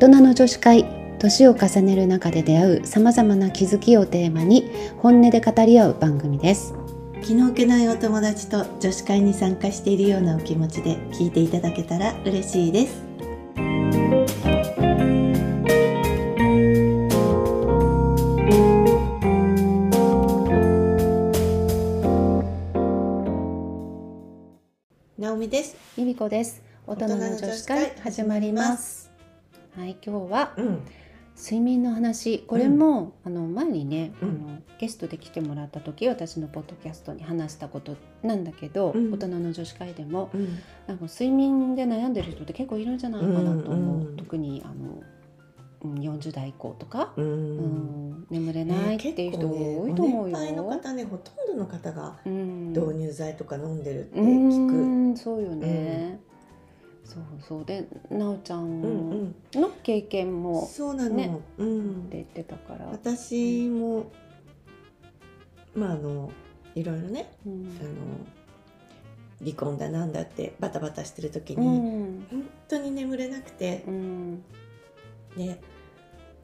人の女子会年を重ねる中で出会うさまざまな気づきをテーマに本音で語り合う番組です。気の置けないお友達と女子会に参加しているようなお気持ちで聞いていただけたら嬉しいです。なおみです。ゆみこです。大人の女子会始まりますはい今日はうん。睡眠の話。これも、あの前にね、うん。あのゲストで来てもらった時私のポッドキャストに話したことなんだけど、うん。大人の女子会でもうん。なんか睡眠で悩んでる人って結構いるんじゃないかなと思う、うんうん特にあのうん40代以降とか、ううんん眠れないっていう人多いと思うよ。ご年配の方ねほとんどの方がうん。導入剤とか飲んでるってう聞く。んそうよね。そうそう。でなおちゃうんん。の経験うん、もそうなの、ねうん。って言ってたから。私もまああのいろいろねうん。あの離婚だなんだってバタバタしてる時うに、ん。本当に眠れなくてう、ん。で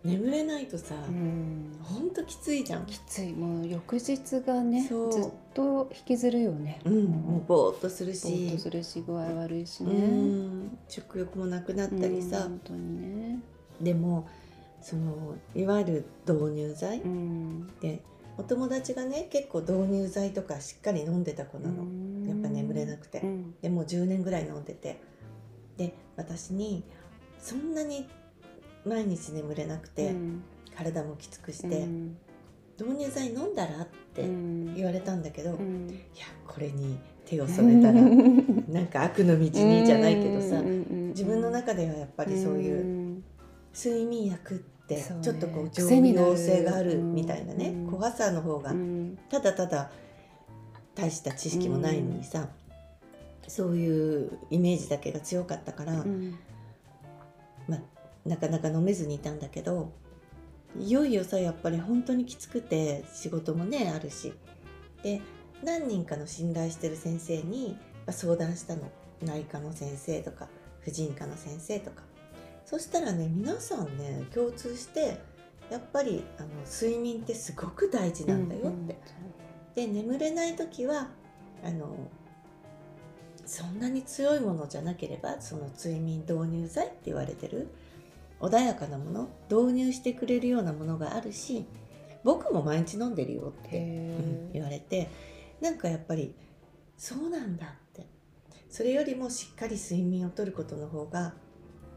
眠れないとさ、うん。本当きついじゃん、きつい。もう翌日がねずっと引きずるよね。うん、もう。ぼーっとするぼーっしとするし具合悪いしうね。ん食欲もなくなったりさ、うん本当にね。でもそのいわゆる導入剤、うん。でお友達がね結構導入剤とかしっかり飲んでた子なの、やっぱ眠れなくて、うん。でもう10年ぐらい飲んでて。で私にそんなに毎日眠れなくて、うん。体もきつくして、うん導入剤飲んだら？ってうん。言われたんだけど、いうん。やこれに手を染めたら なんか悪の道にじゃないけどさ、自分の中ではやっぱりそういううん。睡眠薬ってちょっとこう常癖になる。用性があるみたいなね、うん。怖さの方がうん。ただただ大した知識もないのにさ、そういうイメージだけが強かったから、うん。まあ、なかなか飲めずにいたんだけどいよいよさやっぱり本当にきつくて仕事もねあるし。で何人かの信頼してる先生にまあ相談したの。内科の先生とか婦人科の先生とか。そしたらね皆さんね共通してやっぱりあの睡眠ってすごく大事なんだよって、で眠れない時はあのそんなに強いものじゃなければその睡眠導入剤って言われてる穏やかなもの導入してくれるようなものがあるし僕も毎日飲んでるよって、言われてなんかやっぱりそうなんだって。それよりもしっかり睡眠をとることの方が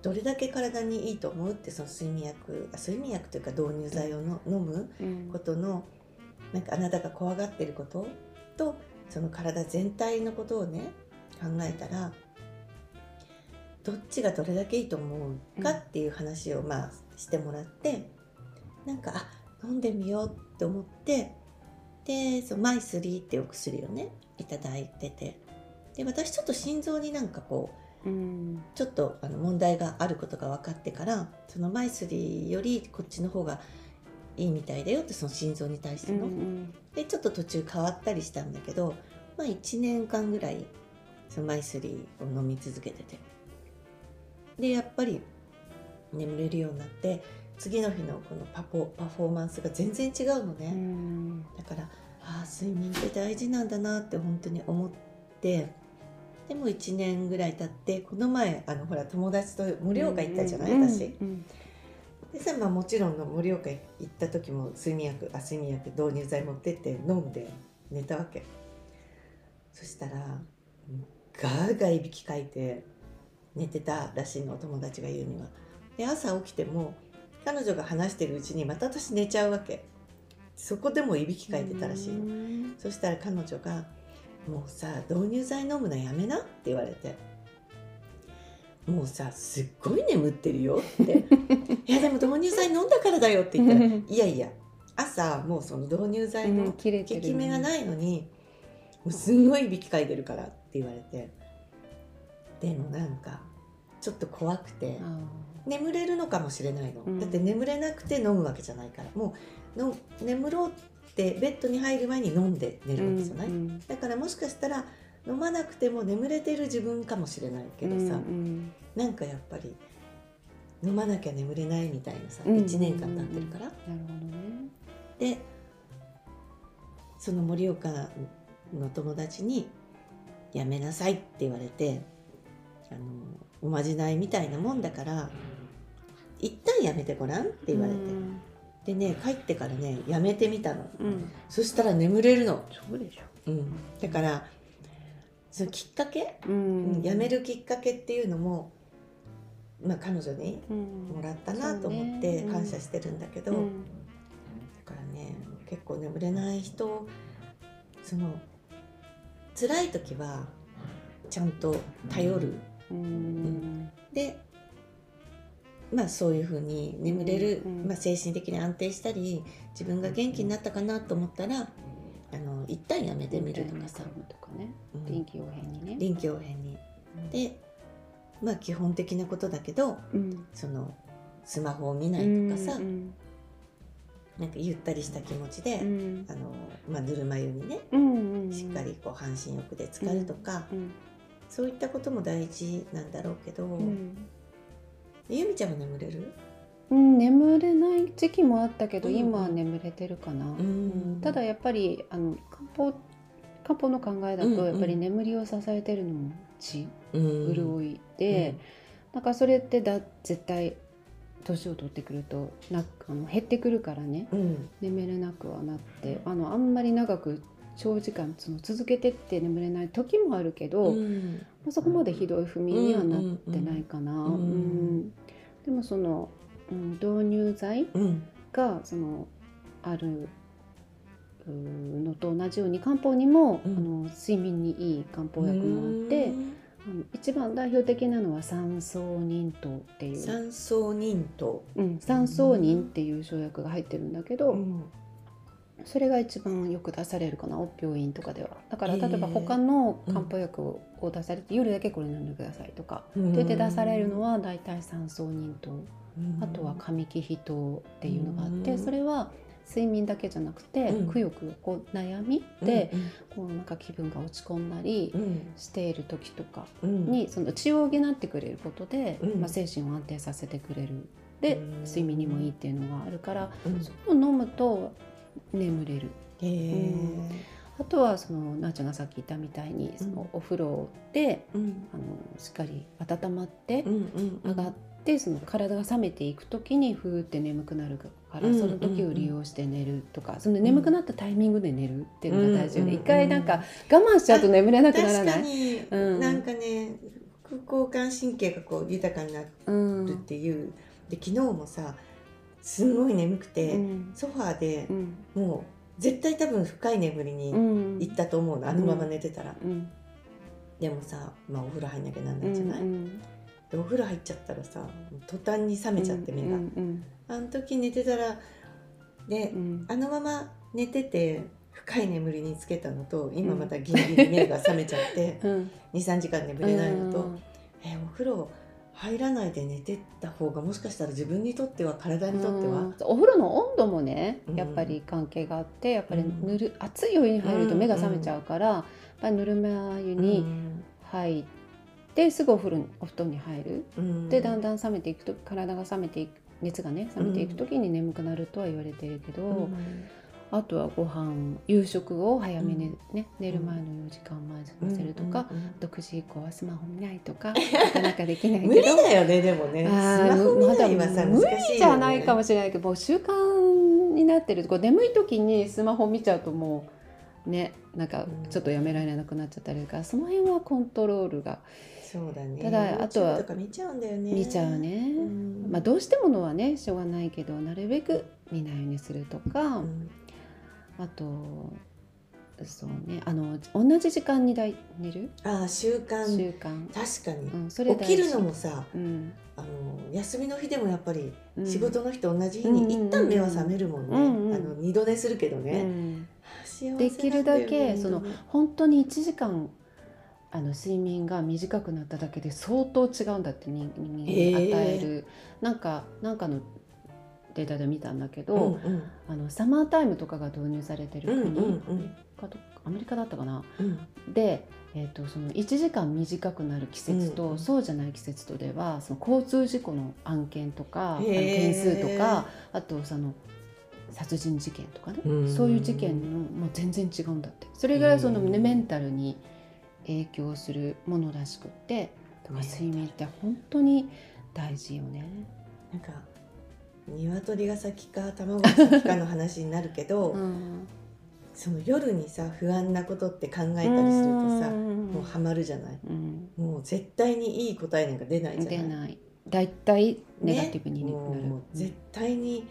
どれだけ体にいいと思うってその睡眠薬あ睡眠薬というか導入剤をの飲むうん。ことのなんかあなたが怖がってることとその体全体のことをね考えたらどっちがどれだけいいと思うかっていう話をまあしてもらってなんかあ飲んでみようって思ってでそうマイスリーっていうお薬をねいただいてて。で私ちょっと心臓になんかこううん。ちょっとあの問題があることが分かってからそのマイスリーよりこっちの方がいいみたいだよってその心臓に対しての、うんでちょっと途中変わったりしたんだけど、まあ、1年間ぐらいそのマイスリーを飲み続けててでやっぱり眠れるようになって次の日のこのパフォパフォーマンスが全然違うのうね、ん。だからああ睡眠って大事なんだなって本当に思ってでも1年ぐらい経ってこの前あのほら友達と盛岡行ったじゃない、うん私。うん。でさ、まあ、もちろんの盛岡行った時も睡眠薬あ睡眠薬導入剤持ってって飲んで寝たわけ。そしたらうんガーガーいびきかいて寝てたらしいのお友達が言うには。で朝起きても彼女が話してるうちにまた私寝ちゃうわけ。そこでもいびきかいてたらしいそしたら彼女が「もうさ導入剤飲むのやめな」って言われて「もうさすっごい眠ってるよ」って「いやでも導入剤飲んだからだよ」って言ったら「いやいや朝もうその導入剤うんの効き目がないのにもうすんごいいびきかいてるから」って言われて。でもなんかちょっと怖くてあ眠れるのかもしれないの、うん。だって眠れなくて飲むわけじゃないからもうの眠ろうってベッドに入る前に飲んで寝ーるわけじゃない、うんだからもしかしたら飲まなくても眠れてる自分かもしれないけどさ、うんなんかやっぱり飲まなきゃ眠れないみたいなさ、うん1年間経ってるから。なるほどね。でその盛岡の友達に「やめなさい」って言われてあのおまじないみたいなもんだから一旦やめてごらんって言われて、でね帰ってからねやめてみたの。うん、うん、そしたら眠れるの、そうでしょ。うん、だからそのきっかけ、ううんんやめるきっかけっていうのも、まあ、彼女にうん。もらったなと思って感謝してるんだけど、うん。だからね結構眠れない人その辛い時はちゃんと頼る。うんでまあそういうふうに眠れる、うんうん。まあ、精神的に安定したり自分が元気になったかなと思ったらあの一旦やめてみるとかさ、とかねうん。臨機応変にね。臨機応変に。でまあ基本的なことだけどうん。そのスマホを見ないとかさ、うんなんかゆったりした気持ちで、うん。あのまあ、ぬるま湯にねうんうんしっかりこう半身浴で浸かるとか、うんそういったことも大事なんだろうけど、うん。ゆみちゃんは眠れる？うん、眠れない時期もあったけど、うん。今は眠れてるかな、ん。うん。ただやっぱりあの漢方漢方の考えだうんうん。とやっぱり眠りを支えてるのも血、うん。潤いで、なんかそれってだ絶対年を取ってくるとなあの減ってくるからねうん。眠れなくはなってあのあんまり長く長時間その続けてって眠れない時もあるけど、うん。まあそこまでひどい不眠にはなってないかな。んうん。うん。でもその、うん、導入剤うん。がそのあるのと同じように漢方にも、うん。あの睡眠にいい漢方薬もあって、一番代表的なのは三草忍糖っていう、三層忍糖、うん、三草忍っていう生薬が入ってるんだけど、うんそれが一番よく出されるかな病院とかでは。だから例えば他の漢方薬を出されて、夜だけこれ飲んでくださいとか、うん。って出されるのは大体三草忍糖うん。あとは上木秘糖っていうのがあって、うん。それは睡眠だけじゃなくて、うん。くよくよこう悩みで、こうなんか気分が落ち込んだりうん。している時とかうん。にその血を補ってくれることで、うん。まあ、精神を安定させてくれる。でうん。睡眠にもいいっていうのがあるからうん。それを飲むと眠れる。あとはそのなーちゃんがさっき言ったみたいにそのお風呂で、うん。あのしっかり温まって上がってその体が冷めていく時にふーって眠くなるから、うんその時を利用して寝るとかその眠くなったタイミングで寝るっていうのが大事よね、うん一回なんか我慢しちゃうと眠れなくなら確ない？かに、うん。なんかね副交感神経がこう豊かになうんるっていう、で昨日もさすんごい眠くて、うん。ソファーでうん。もう絶対多分深い眠りにうん。行ったと思うの、あのまま寝てたら、うん。でもさ、まあ、お風呂入んなきゃなんうないじゃない、んでお風呂入っちゃったらさ途端に冷めちゃって目が、うんあの時寝てたらで、うん。あのまま寝てて深い眠りにつけたのと今またギンギンに目が覚めちゃって うん。23時間眠れないのと、うんえお風呂入らないで寝てった方がもしかしたら自分にとっては体にとっては、うん。お風呂の温度もねうん。やっぱり関係があってやっぱりうん。ぬる熱いお湯に入ると目が覚めちゃうから、やっぱりぬるま湯に入ってすぐお風呂にお布団に入る。うん。でだんだん冷めていくと体が冷めていく熱がね冷めていく時に眠くなるとは言われてるけど、うんあとはご飯夕食を早めにね、寝る前の4時間前済ませるとか、うんうんうん6時以降はスマホ見ないとか なかなかできないけど。無理だよねでもね。スあーマホ見ないはさ、まだ難しいよ、ね、無理じゃないかもしれないけどもう習慣になってるこう眠い時にスマホ見ちゃうともうねなんかちょっとやめられなくなっちゃったりとかその辺はコントロールが。そうだね。ただあとは見ちゃうんだよね。見ちゃうね、うん。まあ、どうしてものはねしょうがないけどなるべく見ないようにするとか、うんあとそうねあの同じ時間にだい寝る？ああ習慣。習慣、確かに、うん、それ起きるのもさうん。あの休みの日でもやっぱりうん。仕事の日と同じ日うんに一旦目は覚めるもんね、うんうんあの二度寝するけどうね、ん。幸せなんできるだけその本当に1時間あの睡眠が短くなっただけで相当違うんだって人人間に与える、なんかなんかのデータで見たんだけど、うんうん。あのサマータイムとかが導入されてる国、うんうんうん。かどっアメリカだったかな？うん。で、えー、とその1時間短くなる季節と、うんそうじゃない季節とではその交通事故の案件とかあの件数とかあとその殺人事件とかね、うんそういう事件のもう全然違うんだって。それぐらいその、ね、メンタルに影響するものらしくってだから睡眠って本当に大事よね。なんか鶏が先か卵が先かの話になるけど、うん。その夜にさ不安なことって考えたりするとさもうハマるじゃない？うん。もう絶対にいい答えなんか出ないじゃない？出ない。大体ネガティブになる、もうもう絶対に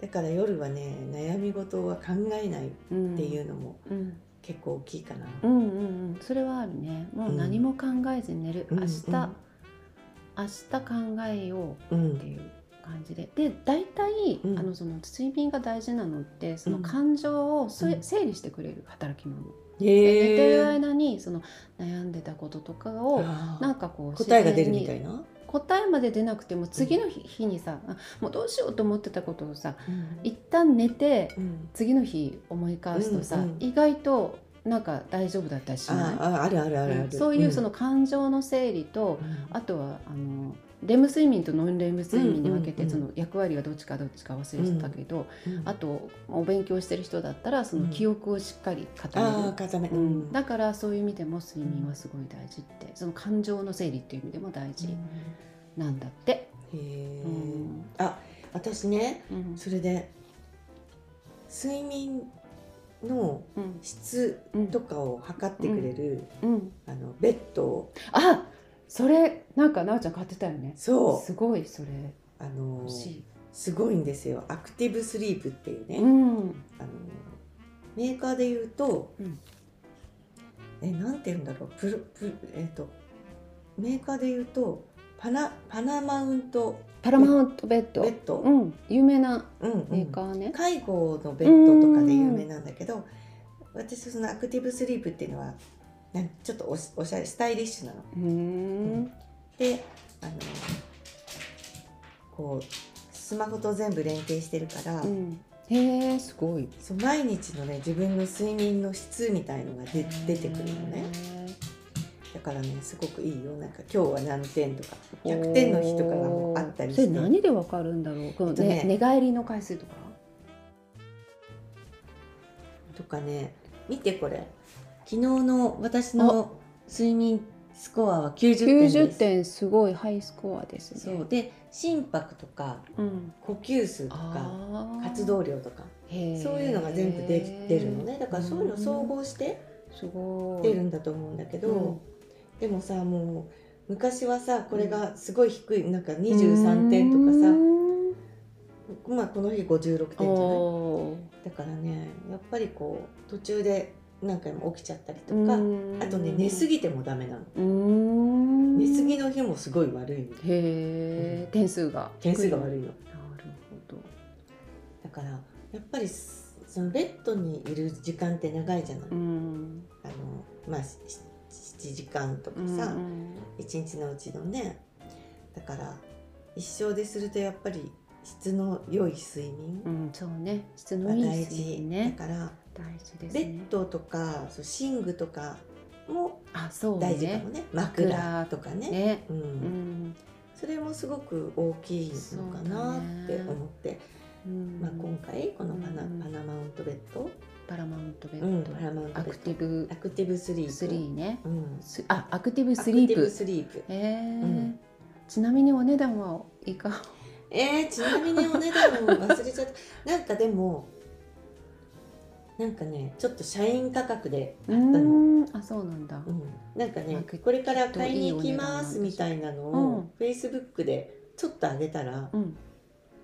だから夜はね悩み事は考えないっうんていうのもうん。結構大きいかな、うんうんうん。それはあるね。もう何も考えずに寝る、うん。明日、明日考えよううんっていう感じで。で大体、うん。あのその睡眠が大事なのってそのうん。感情を整理してくれる働き者、へで寝てるえ間にその悩んでたこととかをなんかこう答えが出るみたいな、答えまで出なくても次の日,、日にさあもうどうしようと思ってたことをさうん。一旦寝てうん。次の日思い返すとさ、うんうん。意外となんか大丈夫だったりしない？あああるあるあるそういうその感情の整理と、うん。あとはあのレム睡眠とノンレム睡眠に分けて、その役割がどっちかどっちか忘れてたけど、うんあとお勉強してる人だったらその記憶をしっかり固める、だからそういう意味でも睡眠はすごい大事って、その感情の整理っていう意味でも大事なんだって。へえ、うん。あ私ねうん。それで睡眠のうん。質うんとかを測ってくれる、うん。あのベッドをあそれなんかなおちゃん買ってたよね。そう。すごいそれ。あの。すごいんですよ。アクティブスリープっていうね、うん。あのメーカーで言うと、うん。えなんて言うんだろう。プロプえっ、とメーカーで言うとパナパナマウントパラマウントベッド。ベッド、うん。有名なうんうん。メーカーね。介護のベッドとかで有名なんだけど私そのアクティブスリープっていうのはなんちょっとおしゃれスタイリッシュなの。うーんであのこうスマホと全部連携してるから、うん。へえすごい。そう毎日のね自分の睡眠の質みたいのが出出てくるのねだからねすごくいいよなんか今日は何点とか100点の日とかがもうあったりしてそれ何でわかるんだろう？このえっとねね寝返りの回数とか？とかね見てこれ昨日の私の睡眠スコアは90点です。90点すごいハイスコアですね。そう。で心拍とかうん。呼吸数とか活動量とかそういうのが全部出出るのね。だからそういうの総合して出るんだと思うんだけど、うん。でもさもう昔はさこれがすごい低いなんか23点とかさ、まあこの日56点じゃない？おだからねやっぱりこう途中で何回も起きちゃったりとーか、うん。あとね寝すぎてもダメなの、寝すぎの日もすごい悪いのへえ点数が。点数が悪いの。なるほど。だからやっぱりそのベッドにいる時間って長いじゃない、うん。あのまあし7時間とかうんさ、一日のうちのね。だから一生でするとやっぱり質の良い睡眠うん、そうね。質がのいい大睡事、眠ね。だから大事ですベッねドとかそう寝具とかもあそう大事かもね。ね枕とかね。ね。うん。うん。それもすすごく大きいのかなって思って、うん。まあ、今回このパナ,、うん。パナマウントベッド、パラマウントベうん、ッドパナマウントアクティブ。アクティブスリープ。スリーね。うん、すあアクティブアスリープ。スリープ。へえん。ちなみにお値段はいかえー、ちなみにお値段を忘れちゃった。なんかでもなんかねちょっと社員価格であうったの、うんーんあそうなんだ。なんかねまあこれから買いに行きますみたいなのうをん。Facebook でちょっと上げたらうん。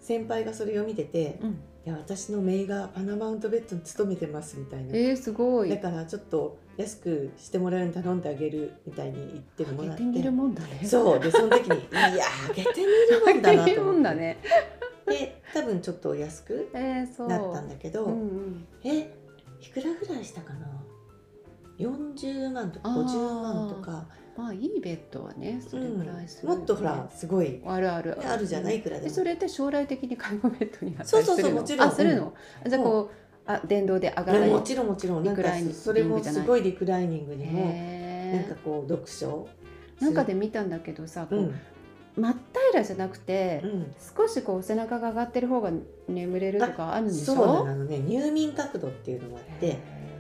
先輩がそれを見ててうん「いや私の姪がパナマウントベッドに勤めてます」みたいな。えー、すごい。だからちょっと安くしてもらうように頼んであげるみたいに言ってもらって。上げてみるもんだね。そう。でその時に「いやあげてみるもんだな」と思って。もんだね。で多分ちょっと安くなったんだけど、うんうん。えいくらぐらいしたかな？40万とかあー。50万とか、まあいいベッドはねそれぐらいする、もっとほらすごい。あるある。あるじゃない？いくらでそれって将来的に介護ベッドになったそうそうそうもちろんあするの、じゃあこうあ電動で上がらないもちろんもちろん。なんかリクライニングそれもすごいリクライニングにもなんかこう読書なんかで見たんだけどさ、うん真っ平らじゃなくて、うん。少しこう背中が上がってる方が眠れるとかあるんでしょ？そうなのあのね入眠角度っていうのがあって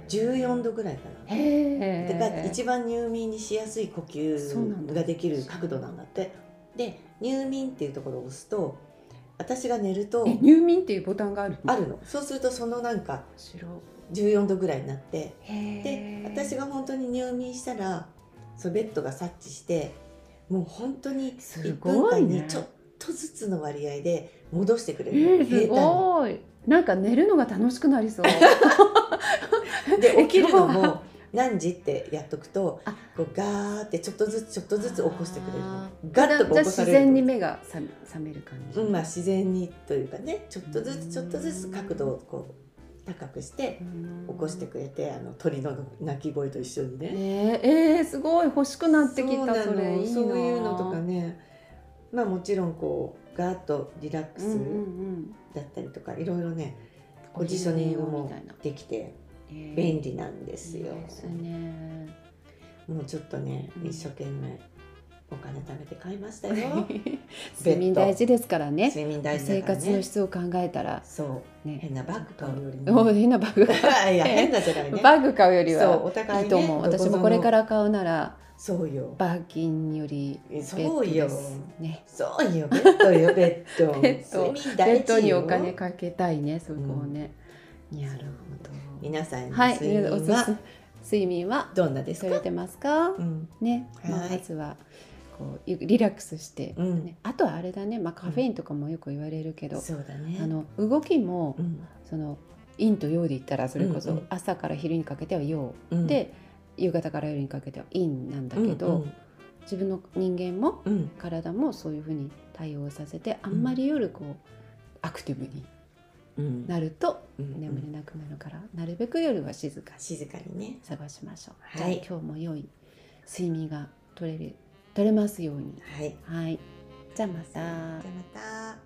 14度ぐらいかな。だから一番入眠にしやすい呼吸ができる角度なんだって。で入眠っていうところを押すと私が寝るとえ入眠っていうボタンがあるあるの。そうするとそのなんか白14度ぐらいになってへでえ私が本当に入眠したらそうベッドが察知してもう本当にす1ごいね。分間にちょっとずつの割合で戻してくれえるすごい。なんか寝るのが楽しくなりそう。に で起きるのも何時ってやっとくとあ。こうガーってちょっとずつちょっとずつ起こしてくれるガッと起こされる自然に目が覚め覚める感じ、うんまあ、自然にというかね。ちょっとずつちょっとずつ角度をこう高くして起こしてくれてあの鳥の鳴き声と一緒にね。え。ー、えー、すごい欲しくなってきたそれの。いいな。そういうのとかね。まあもちろんこうガーッとリラックスうんうんうん。だったりとか、いろいろねポジショニングもできてえー。便利なんですよ。いいですね。もうちょっとねうん。一生懸命お金貯めて買いましたよ。睡眠大事ですからね。睡眠大事ね。活の質を考えたら。そう。ね。変なバッグ買うよりおも。変なバッグ。いや変なじゃないね。バッグ買うよりそうはお互いね。いいと思う、私もこれから買うならそうよ。バーキンよりベッドそうよ。で。すね。そうよ、ベッドよ、ベッド。ベッド。睡眠ベ大事よ。ッドにお金かけたいねそこをね、なるほど。皆さんのはい睡眠は睡眠はどんなですか？取れてますか、うん。ね、まあ、はいまずはこうゆリラックスして、うん。ね、あとはあれだね、まあ、カフェインとかもよく言われるけど、そうだね。あの動きもうん、その陰と陽で言ったらそれこそうんうん。朝から昼にかけては陽、うん、で夕方から夜にかけては陰なんだけど、うん自分の人間もうん、うん体もそういうふうに対応させてあんまり夜こうアクティブにうん。なるとうん。眠れなくなるから、なるべく夜は静かに静かにね。過ごしましょう、はい。じゃあ今日も良い睡眠が取れる取れますように。はい。はい。じゃあまた。じゃあまた。